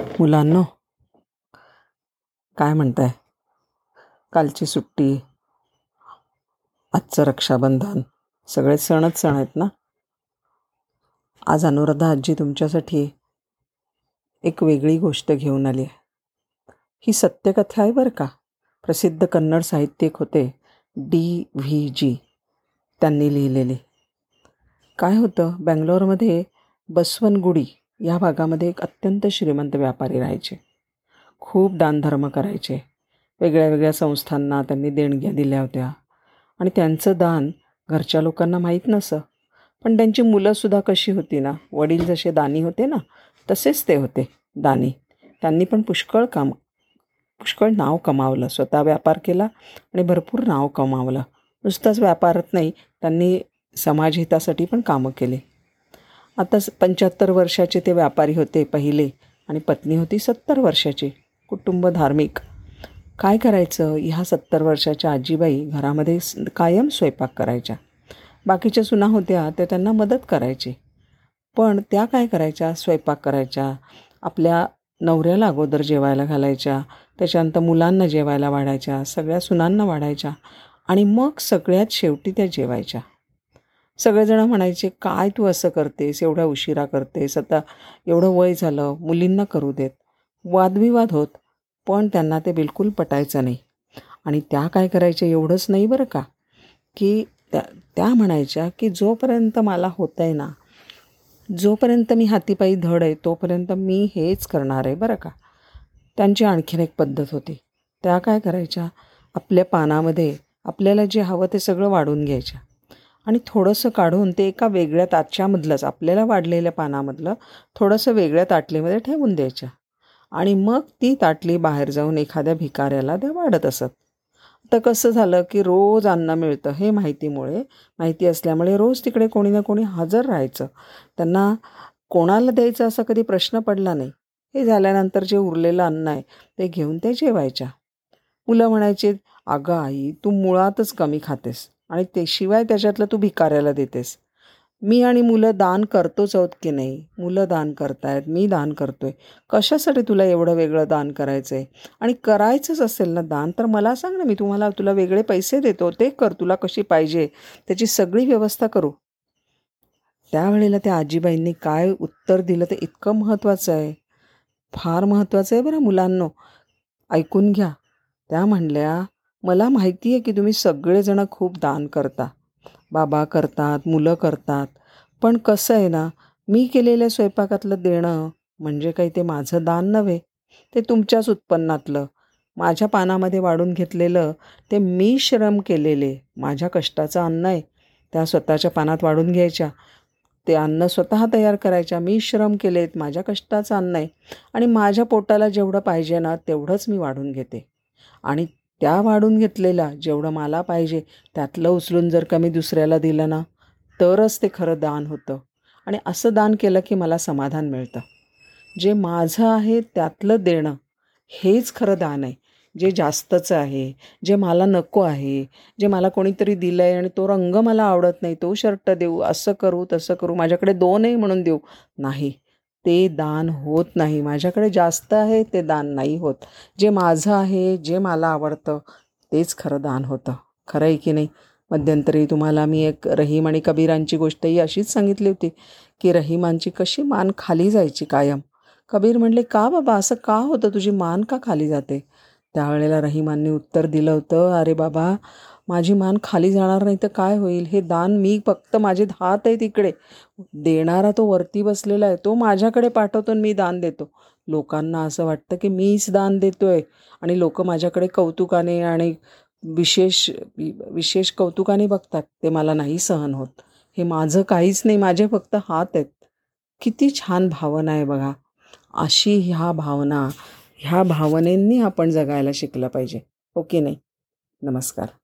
मुलांनो काय म्हणताय? कालची सुट्टी आजचं रक्षाबंधन सगळे सणच सण आहेत ना? आज अनुराधा आजी तुमच्यासाठी एक वेगळी गोष्ट घेऊन आली आहे. ही सत्यकथा आहे बरं का? प्रसिद्ध कन्नड साहित्यिक होते डी व्ही जी. त्यांनी लिहिलेली. काय होतं? बँगलोरमध्ये बसवनगुडी या भागामध्ये एक अत्यंत श्रीमंत व्यापारी राहायचे. खूप दानधर्म करायचे. वेगळ्या वेगळ्या संस्थांना त्यांनी देणग्या दिल्या होत्या. आणि त्यांचं दान घरच्या लोकांना माहीत नसं. पण त्यांची मुलंसुद्धा कशी होती ना वडील जसे दानी होते ना तसेच ते होते दानी. त्यांनी पण पुष्कळ काम पुष्कळ नाव कमावलं. स्वतः व्यापार केला आणि भरपूर नाव कमावलं. नुसताच व्यापारात नाही त्यांनी समाजहितासाठी पण कामं केली. आता पंच्याहत्तर वर्षाचे ते व्यापारी होते पहिले आणि पत्नी होती सत्तर वर्षाची कुटुंब धार्मिक. काय करायचं? ह्या सत्तर वर्षाच्या आजीबाई घरामध्ये कायम स्वयंपाक करायच्या. बाकीच्या सुना होत्या त्या त्यांना मदत करायची. पण त्या काय करायच्या? स्वयंपाक करायच्या. आपल्या नवऱ्याला अगोदर जेवायला घालायच्या. त्याच्यानंतर मुलांना जेवायला वाढायच्या. सगळ्या सुनांना वाढायच्या. आणि मग सगळ्यात शेवटी त्या जेवायच्या. सगळेजणं म्हणायचे काय तू असं करतेस? एवढ्या उशिरा करतेस? आता एवढं वय झालं मुलींना करू देत. वादविवाद होत पण त्यांना ते बिलकुल पटायचं नाही. आणि त्या काय करायच्या एवढंच नाही बरं का? की त्या त्या म्हणायच्या की जोपर्यंत मला होतं आहे ना जोपर्यंत मी हातीपायी धड आहे तोपर्यंत मी हेच करणार आहे बरं का? त्यांची आणखीन एक पद्धत होती. त्या काय करायच्या? आपल्या पानामध्ये आपल्याला जे हवं ते सगळं वाढून घ्यायच्या. आणि थोडंसं काढून ते एका वेगळ्या ताटच्यामधलंच आपल्याला वाढलेल्या पानामधलं थोडंसं वेगळ्या ताटलीमध्ये ठेवून द्यायच्या आणि मग ती ताटली बाहेर जाऊन एखाद्या भिकाऱ्याला त्या वाढत असत. तर कसं झालं की रोज अन्न मिळतं हे माहितीमुळे माहिती असल्यामुळे रोज तिकडे कोणी ना कोणी हजर राहायचं. त्यांना कोणाला द्यायचं असा कधी प्रश्न पडला नाही. हे झाल्यानंतर जे उरलेलं अन्न आहे ते घेऊन ते जेवायच्या. मुलं म्हणायचे अगं आई तू मुळातच कमी खातेस. आणि ते शिवाय त्याच्यातलं तू भिकाऱ्याला देतेस. मी आणि मुलं दान करतोच आहोत की नाही? मुलं दान करतायत मी दान करतो आहे कशासाठी तुला एवढं वेगळं दान करायचं आहे आणि करायचंच असेल ना दान तर मला सांग ना मी तुम्हाला तुला वेगळे पैसे देतो ते कर तुला कशी पाहिजे? त्याची सगळी व्यवस्था करू. त्यावेळेला त्या आजीबाईंनी काय उत्तर दिलं ते इतकं महत्त्वाचं आहे. फार महत्त्वाचं आहे बरं मुलांनो. ऐकून घ्या. त्या म्हणल्या मला माहिती आहे की तुम्ही सगळेजणं खूप दान करता. बाबा करतात मुलं करतात. पण कसं आहे ना मी केलेल्या स्वयंपाकातलं देणं म्हणजे काही ते माझं दान नव्हे ते तुमच्याच उत्पन्नातलं. माझ्या पानामध्ये वाढून घेतलेलं ते मी श्रम केलेले. माझ्या कष्टाचं अन्न आहे. त्या स्वतःच्या पानात वाढून घ्यायच्या. ते अन्न स्वतः तयार करायच्या. मी श्रम केलेत. माझ्या कष्टाचं अन्न आहे. आणि माझ्या पोटाला जेवढं पाहिजे ना तेवढंच मी वाढून घेते. आणि त्या वाढून घेतलेला जेवढं मला पाहिजे त्यातलं उचलून जर का मी दुसऱ्याला दिलं ना तरच ते खरं दान होतं. आणि असं दान केलं की मला समाधान मिळतं. जे माझं आहे त्यातलं देणं हेच खरं दान आहे. जे जास्तचं आहे जे मला नको आहे जे मला कोणीतरी दिलं आहे आणि तो रंग मला आवडत नाही तो शर्ट देऊ असं करू तसं करू माझ्याकडे दोनही म्हणून देऊ नाही. ते दान होत नाही. माझ्याकडे जास्त आहे ते दान नाही होत. जे माझं आहे जे मला आवडतं तेच खरं दान होतं. खरं आहे की नाही? मध्यंतरी तुम्हाला मी एक रहीम आणि कबीरांची गोष्टही अशीच सांगितली होती की रहीमांची कशी मान खाली जायची कायम? कबीर म्हणले का बाबा? असं का होतं? तुझी मान का खाली जाते? त्यावेळेला रहीमांनी उत्तर दिलं होतं अरे बाबा माझी मान खाली जाणार नाही तर काय होईल? हे दान मी फक्त माझे हात आहे तिकडे. देणारा तो वरती बसलेला आहे तो माझ्याकडे पाठवतो मी दान देतो. लोकांना असं वाटतं की मीच दान देतो आहे आणि लोक माझ्याकडे कौतुकाने आणि विशेष विशेष कौतुकाने बघतात. ते मला नाही सहन होत. हे माझं काहीच नाही माझे फक्त हात आहेत. किती छान भावना आहे बघा. अशी ह्या भावना ह्या भावनेंनी आपण जगायला शिकलं पाहिजे. ओके नाही? नमस्कार.